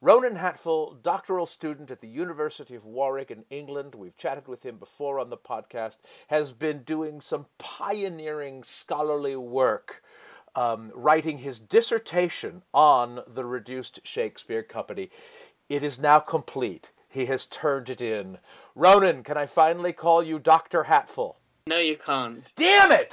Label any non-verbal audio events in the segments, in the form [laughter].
Ronan Hatfull, doctoral student at the University of Warwick in England, we've chatted with him before on the podcast, has been doing some pioneering scholarly work, um, writing his dissertation on the reduced Shakespeare Company. It is now complete. He has turned it in. Ronan, can I finally call you Dr. Hatfull? No, you can't. Damn it!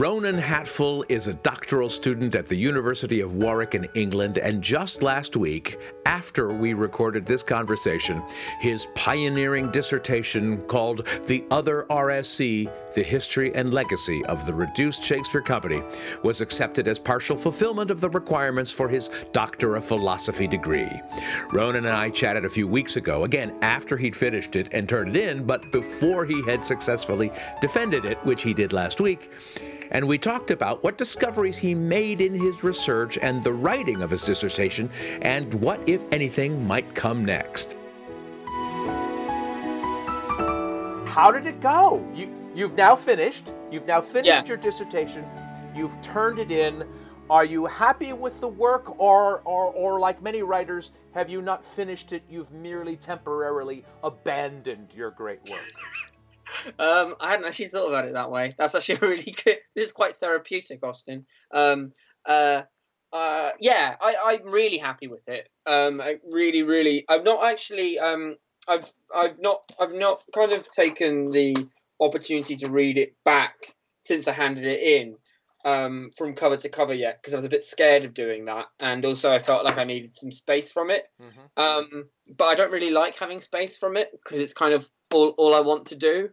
Ronan Hatfull is a doctoral student at the University of Warwick in England, and just last week, after we recorded this conversation, his pioneering dissertation called The Other RSC The History and Legacy of the Reduced Shakespeare Company was accepted as partial fulfillment of the requirements for his Doctor of Philosophy degree. Ronan and I chatted a few weeks ago, again after he'd finished it and turned it in, but before he had successfully defended it, which he did last week and we talked about what discoveries he made in his research and the writing of his dissertation, and what, if anything, might come next. How did it go? You, you've now finished. You've now finished yeah. your dissertation. You've turned it in. Are you happy with the work, or, or, or like many writers, have you not finished it? You've merely temporarily abandoned your great work. Um, I hadn't actually thought about it that way. That's actually really good. This is quite therapeutic, Austin. Um, uh, uh, yeah, I, I'm really happy with it. Um, I really, really. I've not actually. Um, I've I've not I've not kind of taken the opportunity to read it back since I handed it in um, from cover to cover yet because I was a bit scared of doing that, and also I felt like I needed some space from it. Mm-hmm. Um, but I don't really like having space from it because it's kind of all all I want to do.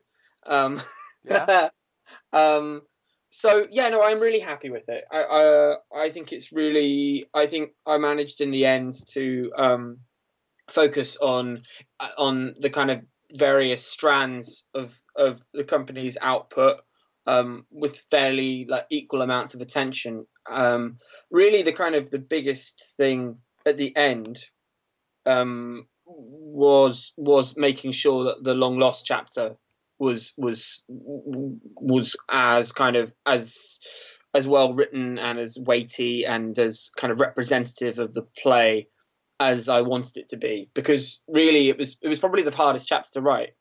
Um, yeah. [laughs] um, so yeah, no, I'm really happy with it. I, I I think it's really. I think I managed in the end to um, focus on uh, on the kind of various strands of of the company's output um, with fairly like equal amounts of attention. Um, really, the kind of the biggest thing at the end um, was was making sure that the long lost chapter was was was as kind of as as well written and as weighty and as kind of representative of the play as I wanted it to be. Because really it was it was probably the hardest chapter to write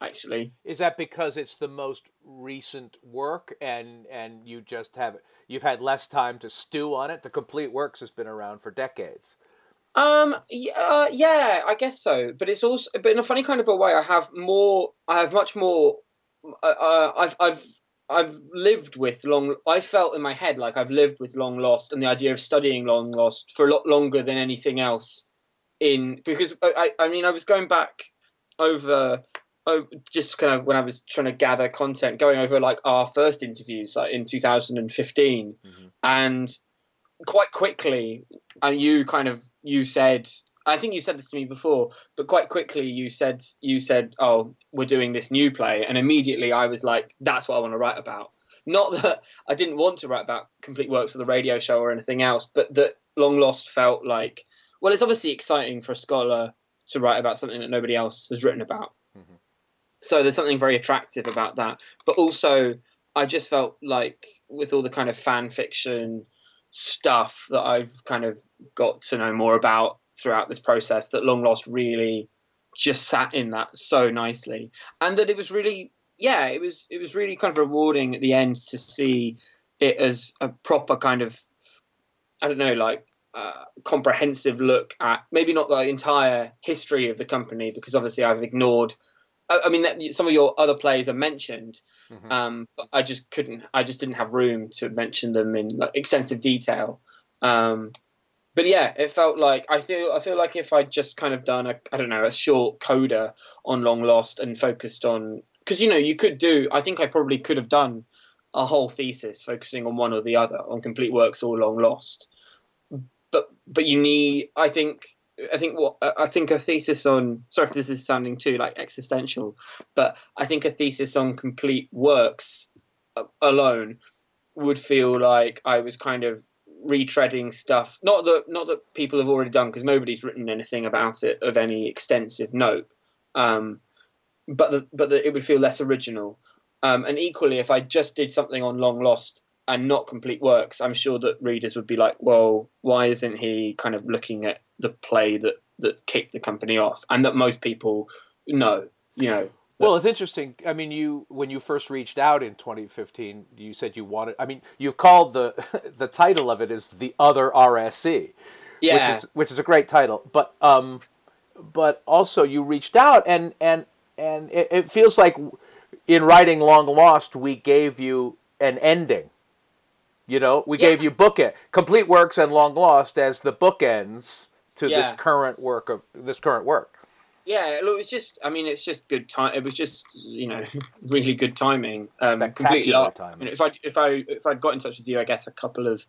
actually. Is that because it's the most recent work and and you just have you've had less time to stew on it? The complete works has been around for decades um. Yeah. Uh, yeah. I guess so. But it's also, but in a funny kind of a way, I have more. I have much more. Uh, uh, I've I've I've lived with long. I felt in my head like I've lived with long lost and the idea of studying long lost for a lot longer than anything else. In because I I mean I was going back over Oh, just kind of when I was trying to gather content, going over like our first interviews, like in 2015, mm-hmm. and quite quickly, and you kind of you said I think you said this to me before, but quite quickly you said you said, "Oh, we're doing this new play," and immediately I was like, "That's what I want to write about." Not that I didn't want to write about complete works of the radio show or anything else, but that Long Lost felt like, well, it's obviously exciting for a scholar to write about something that nobody else has written about. Mm-hmm. So there's something very attractive about that, but also I just felt like with all the kind of fan fiction stuff that I've kind of got to know more about throughout this process that Long Lost really just sat in that so nicely. And that it was really yeah, it was it was really kind of rewarding at the end to see it as a proper kind of I don't know, like uh, comprehensive look at maybe not the entire history of the company because obviously I've ignored. I, I mean, some of your other plays are mentioned, Mm-hmm. Um, but I just couldn't. I just didn't have room to mention them in like, extensive detail. Um, but yeah, it felt like I feel. I feel like if I'd just kind of done a, I don't know, a short coda on Long Lost and focused on, because you know, you could do. I think I probably could have done a whole thesis focusing on one or the other on complete works or Long Lost. But but you need. I think I think what I think a thesis on sorry if this is sounding too like existential, but I think a thesis on complete works alone would feel like I was kind of retreading stuff. Not that not that people have already done because nobody's written anything about it of any extensive note. Um, but the, but the, it would feel less original. Um, and equally, if I just did something on Long Lost and not complete works, I'm sure that readers would be like, well, why isn't he kind of looking at the play that that kicked the company off, and that most people know, you know. Well, it's interesting. I mean, you when you first reached out in 2015, you said you wanted. I mean, you've called the [laughs] the title of it is the other RSC, yeah. which is which is a great title. But um, but also you reached out and and and it, it feels like in writing Long Lost, we gave you an ending. You know, we yeah. gave you book it, complete works and Long Lost as the bookends to yeah. this current work of this current work. Yeah, look, it was just. I mean, it's just good time. It was just, you know, [laughs] really good timing. Um, Spectacular timing. You know, if I if I if I'd got in touch with you, I guess a couple of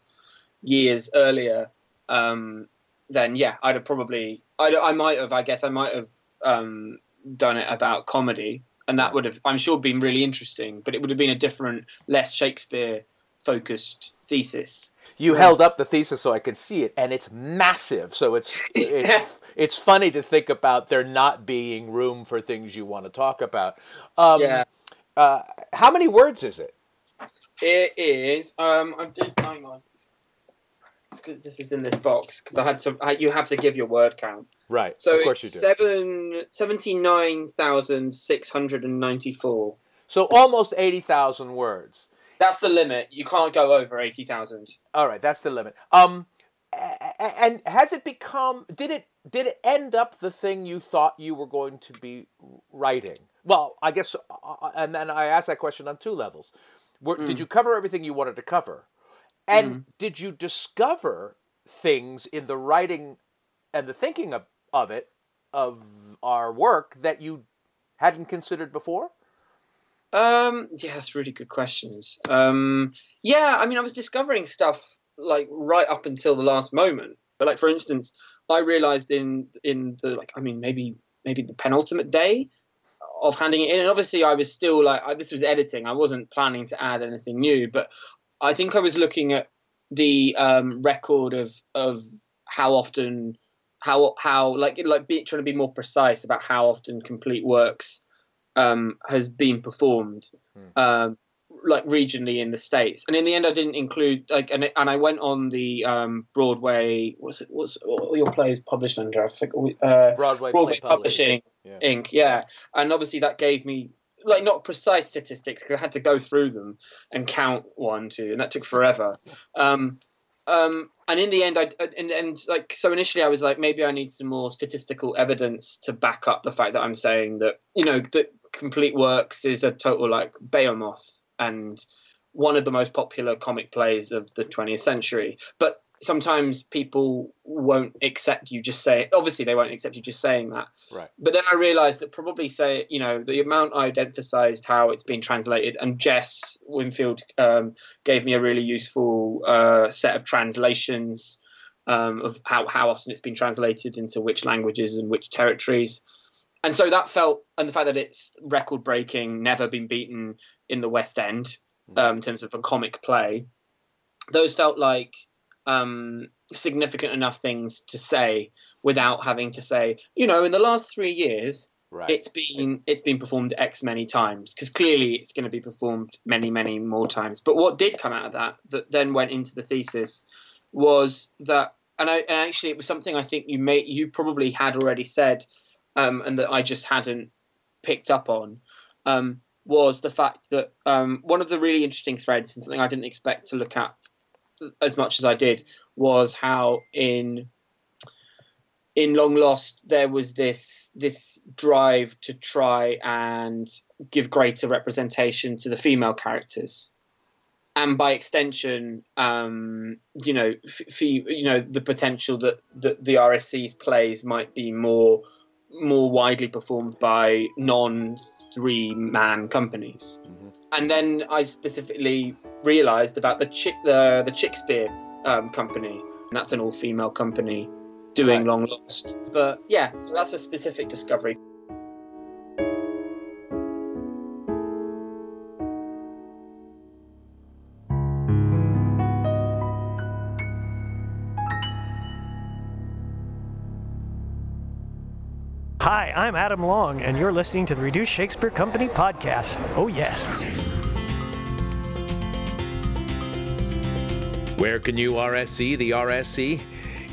years earlier, um, then yeah, I'd have probably. I I might have. I guess I might have um, done it about comedy, and that would have, I'm sure, been really interesting. But it would have been a different, less Shakespeare focused thesis. You held up the thesis so I could see it, and it's massive. So it's it's [laughs] it's funny to think about there not being room for things you want to talk about. Um, yeah. Uh, how many words is it? It is. Um, I'm just hang on. Because this is in this box because I had to. I, you have to give your word count. Right. So of course you do. Seven seventy nine thousand six hundred and ninety four. So almost eighty thousand words. That's the limit. You can't go over eighty thousand. All right, that's the limit. Um, and has it become? Did it? Did it end up the thing you thought you were going to be writing? Well, I guess, uh, uh, and then I asked that question on two levels. Were, mm. Did you cover everything you wanted to cover? And mm. did you discover things in the writing and the thinking of, of it, of our work, that you hadn't considered before? Um, yeah, that's really good questions. Um, yeah, I mean, I was discovering stuff like right up until the last moment. But like, for instance, I realized in in the like, I mean, maybe maybe the penultimate day of handing it in, and obviously I was still like, I, this was editing. I wasn't planning to add anything new, but I think I was looking at the um, record of of how often how how like like be, trying to be more precise about how often complete works um, has been performed, hmm. um, like regionally in the states. And in the end, I didn't include like, and, and I went on the um, Broadway. What's it? What's all your plays published under? I think, uh, Broadway, Broadway Publishing yeah. Inc. Yeah, and obviously that gave me like not precise statistics because I had to go through them and count one, two, and that took forever. Um, um, and in the end, I and, and like so initially, I was like, maybe I need some more statistical evidence to back up the fact that I'm saying that you know that Complete Works is a total like Behemoth and one of the most popular comic plays of the 20th century. But sometimes people won't accept you just say obviously they won't accept you just saying that. Right. But then i realized that probably say you know the amount i'd emphasized how it's been translated and jess winfield um, gave me a really useful uh, set of translations um, of how, how often it's been translated into which languages and which territories and so that felt, and the fact that it's record breaking, never been beaten in the West End mm. um, in terms of a comic play, those felt like um, significant enough things to say without having to say, you know, in the last three years, right. it's been it's been performed X many times because clearly it's going to be performed many many more times. But what did come out of that that then went into the thesis was that, and, I, and actually it was something I think you may you probably had already said um, and that I just hadn't picked up on um, was the fact that um, one of the really interesting threads and something I didn't expect to look at as much as I did was how in in Long Lost there was this this drive to try and give greater representation to the female characters. And by extension, um, you know, f- you know, the potential that, that the RSC's plays might be more more widely performed by non three man companies. Mm-hmm. And then I specifically realized about the Chick the the Chickspeare um, company. And that's an all female company doing right. long lost. But yeah, so that's a specific discovery. I'm Adam Long, and you're listening to the Reduced Shakespeare Company podcast. Oh, yes. Where can you RSC the RSC?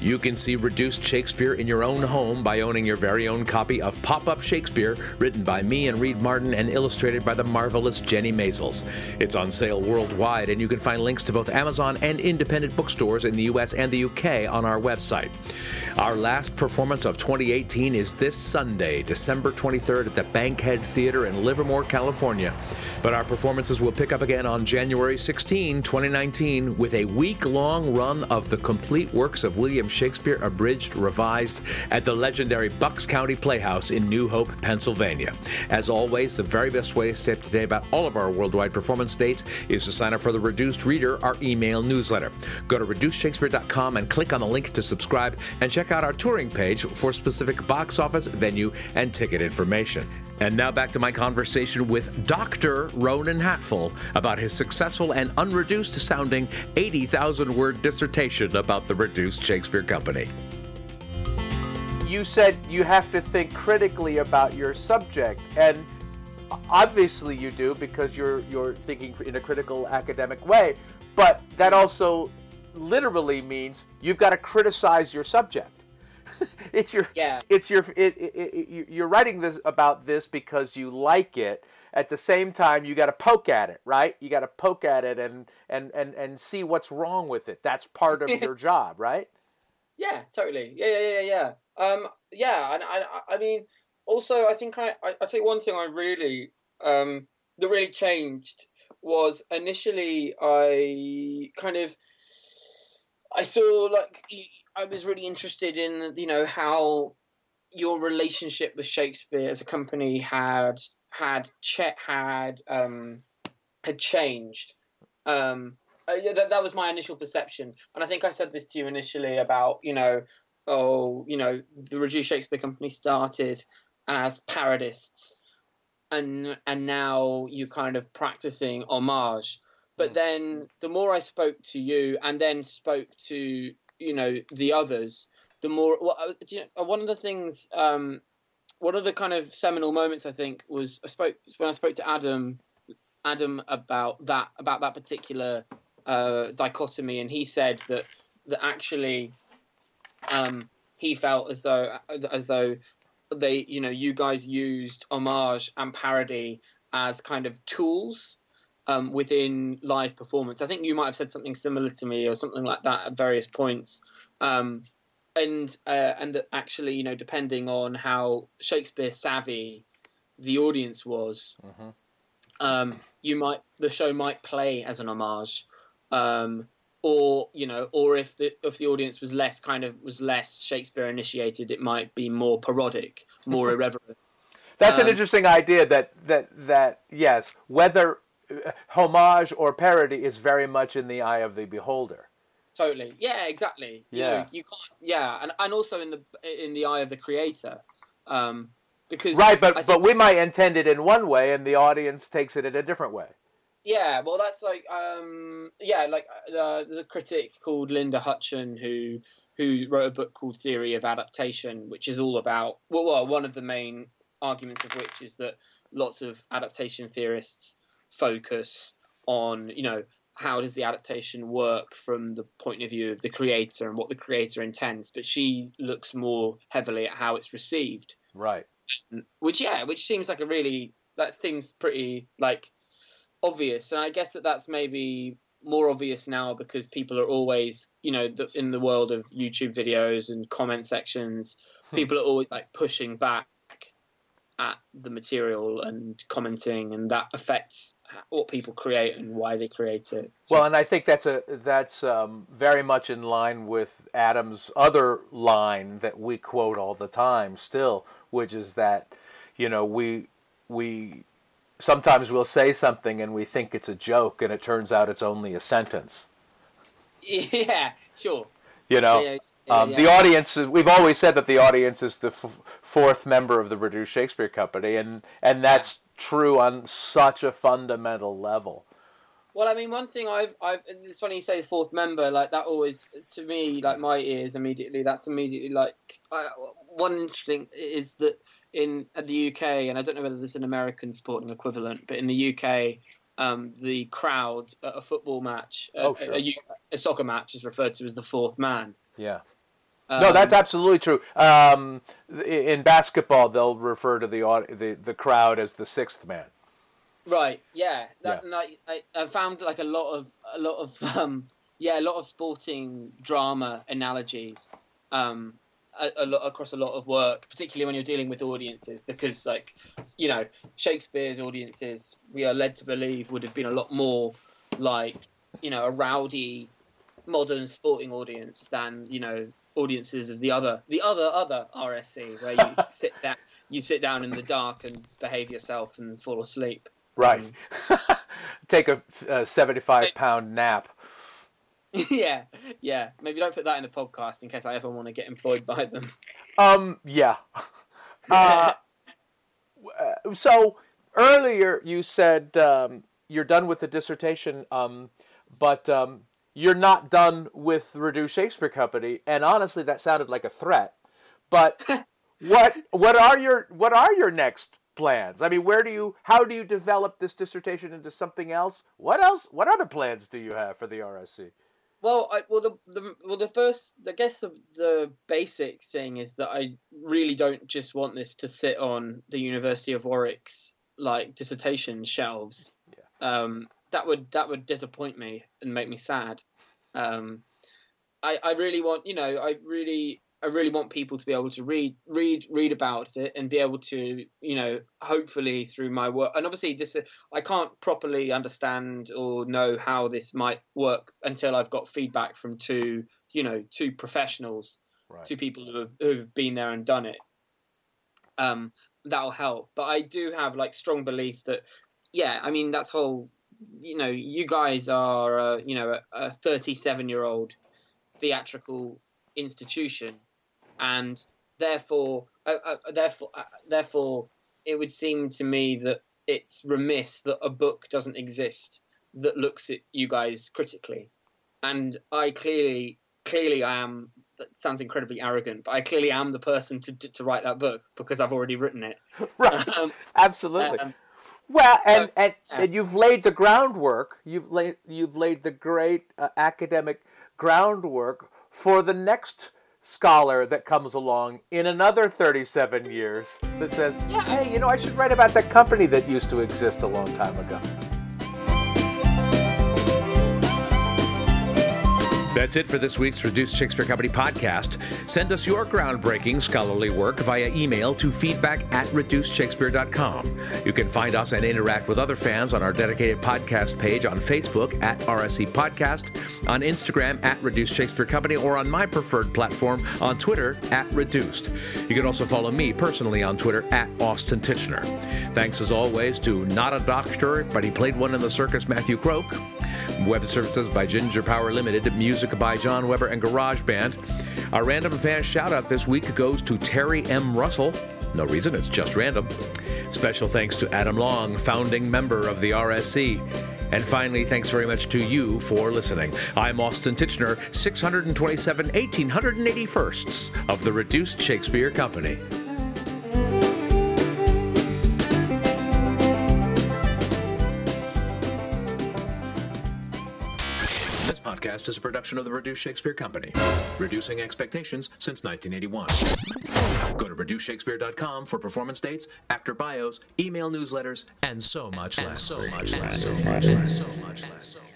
You can see reduced Shakespeare in your own home by owning your very own copy of Pop Up Shakespeare, written by me and Reed Martin and illustrated by the marvelous Jenny Maizels. It's on sale worldwide, and you can find links to both Amazon and independent bookstores in the US and the UK on our website. Our last performance of 2018 is this Sunday, December 23rd, at the Bankhead Theater in Livermore, California. But our performances will pick up again on January 16, 2019, with a week long run of the complete works of William Shakespeare abridged, revised at the legendary Bucks County Playhouse in New Hope, Pennsylvania. As always, the very best way to stay up to date about all of our worldwide performance dates is to sign up for the Reduced Reader, our email newsletter. Go to reducedshakespeare.com and click on the link to subscribe and check out our touring page for specific box office, venue, and ticket information. And now back to my conversation with Dr. Ronan Hatfull about his successful and unreduced sounding 80,000 word dissertation about the Reduced Shakespeare Company. You said you have to think critically about your subject, and obviously you do because you're you're thinking in a critical academic way. But that also literally means you've got to criticize your subject. [laughs] it's your yeah. It's your it, it, it, you're writing this about this because you like it. At the same time, you got to poke at it, right? You got to poke at it and and and and see what's wrong with it. That's part of [laughs] your job, right? Yeah, totally. Yeah, yeah, yeah, yeah. Um, yeah, and I, I mean, also, I think I, I, I think one thing I really, um, that really changed was initially I kind of, I saw like I was really interested in you know how your relationship with Shakespeare as a company had had Chet had um, had changed. Um, uh, yeah, that, that was my initial perception, and I think I said this to you initially about you know oh you know the Reduced Shakespeare Company started as parodists, and and now you kind of practicing homage. But hmm. then the more I spoke to you, and then spoke to you know the others, the more. Well, uh, you know, uh, one of the things, um, one of the kind of seminal moments I think was I spoke when I spoke to Adam, Adam about that about that particular uh, dichotomy, and he said that that actually, um, he felt as though as though they you know you guys used homage and parody as kind of tools um, within live performance. I think you might have said something similar to me or something like that at various points. Um, and uh, and that actually, you know, depending on how Shakespeare savvy the audience was, mm-hmm. um, you might the show might play as an homage, um, or you know, or if the if the audience was less kind of was less Shakespeare initiated, it might be more parodic, more [laughs] irreverent. That's an um, interesting idea. That that that yes, whether homage or parody is very much in the eye of the beholder. Totally. Yeah, exactly. You yeah. Know, you can't. Yeah, and and also in the in the eye of the creator, um, because right. But but we might intend it in one way, and the audience takes it in a different way. Yeah, well, that's like um, yeah, like uh, there's a critic called Linda Hutcheon who who wrote a book called Theory of Adaptation, which is all about well, well one of the main arguments of which is that lots of adaptation theorists focus on you know how does the adaptation work from the point of view of the creator and what the creator intends but she looks more heavily at how it's received right which yeah which seems like a really that seems pretty like obvious and i guess that that's maybe more obvious now because people are always you know the, in the world of youtube videos and comment sections hmm. people are always like pushing back at the material and commenting, and that affects what people create and why they create it. So. Well, and I think that's a that's um, very much in line with Adam's other line that we quote all the time, still, which is that you know we we sometimes we'll say something and we think it's a joke, and it turns out it's only a sentence. [laughs] Yeah, sure. You know. Yeah, Um, yeah. The audience, we've always said that the audience is the f- fourth member of the Reduced Shakespeare Company, and, and that's true on such a fundamental level. Well, I mean, one thing I've, I've, it's funny you say fourth member, like that always, to me, like my ears immediately, that's immediately like, I, one interesting is that in the UK, and I don't know whether there's an American sporting equivalent, but in the UK, um, the crowd at a football match, Oh, a, sure. a, a soccer match is referred to as the fourth man. Yeah. Um, No, that's absolutely true. Um, in basketball, they'll refer to the, the the crowd as the sixth man. Right. Yeah. That, Yeah. and I, I, I found like a lot of a lot of [laughs] um, yeah a lot of sporting drama analogies um, a, a lot across a lot of work, particularly when you're dealing with audiences, because like you know Shakespeare's audiences, we are led to believe would have been a lot more like you know a rowdy modern sporting audience than you know audiences of the other the other other RSC where you [laughs] sit down you sit down in the dark and behave yourself and fall asleep. Right. [laughs] Take a, a 75 pound nap. [laughs] yeah, yeah. Maybe don't put that in the podcast in case I ever want to get employed by them. Um, yeah. Uh, uh, so earlier you said um, you're done with the dissertation, um, but um, you're not done with the Reduced Shakespeare Company, and honestly, that sounded like a threat. But [laughs] what what are your what are your next plans? I mean, where do you how do you develop this dissertation into something else? What else? What other plans do you have for the RSC? Well, I, well, the, the well the first, I guess the the basic thing is that I really don't just want this to sit on the University of Warwick's like dissertation shelves. Yeah. Um, that would that would disappoint me and make me sad. Um, I I really want you know I really I really want people to be able to read read read about it and be able to you know hopefully through my work and obviously this I can't properly understand or know how this might work until I've got feedback from two you know two professionals Right. two people who have, who've been there and done it um that'll help but I do have like strong belief that yeah I mean that's whole you know you guys are uh, you know a 37 year old theatrical institution and therefore uh, uh, therefore uh, therefore it would seem to me that it's remiss that a book doesn't exist that looks at you guys critically and i clearly clearly i am that sounds incredibly arrogant but i clearly am the person to to, to write that book because i've already written it [laughs] Right. Um, Absolutely. um, Well, and and, and you've laid the groundwork. You've laid you've laid the great uh, academic groundwork for the next scholar that comes along in another 37 years that says, Yeah. "Hey, you know, I should write about that company that used to exist a long time ago." That's it for this week's Reduced Shakespeare Company podcast. Send us your groundbreaking scholarly work via email to feedback at reducedshakespeare.com. You can find us and interact with other fans on our dedicated podcast page on Facebook at RSC Podcast, on Instagram at Reduced Shakespeare Company, or on my preferred platform on Twitter at Reduced. You can also follow me personally on Twitter at Austin Tichenor. Thanks as always to not a doctor, but he played one in the circus, Matthew Croke. Web services by Ginger Power Limited, music by John Weber and Garage Band. Our random fan shout out this week goes to Terry M. Russell. No reason, it's just random. Special thanks to Adam Long, founding member of the RSC. And finally, thanks very much to you for listening. I'm Austin Tichenor, 627 1881sts of the Reduced Shakespeare Company. Podcast is a production of the Reduced Shakespeare Company, reducing expectations since 1981. Go to reducedshakespeare.com for performance dates, actor bios, email newsletters, and so much less. So much less. So much less. So much less.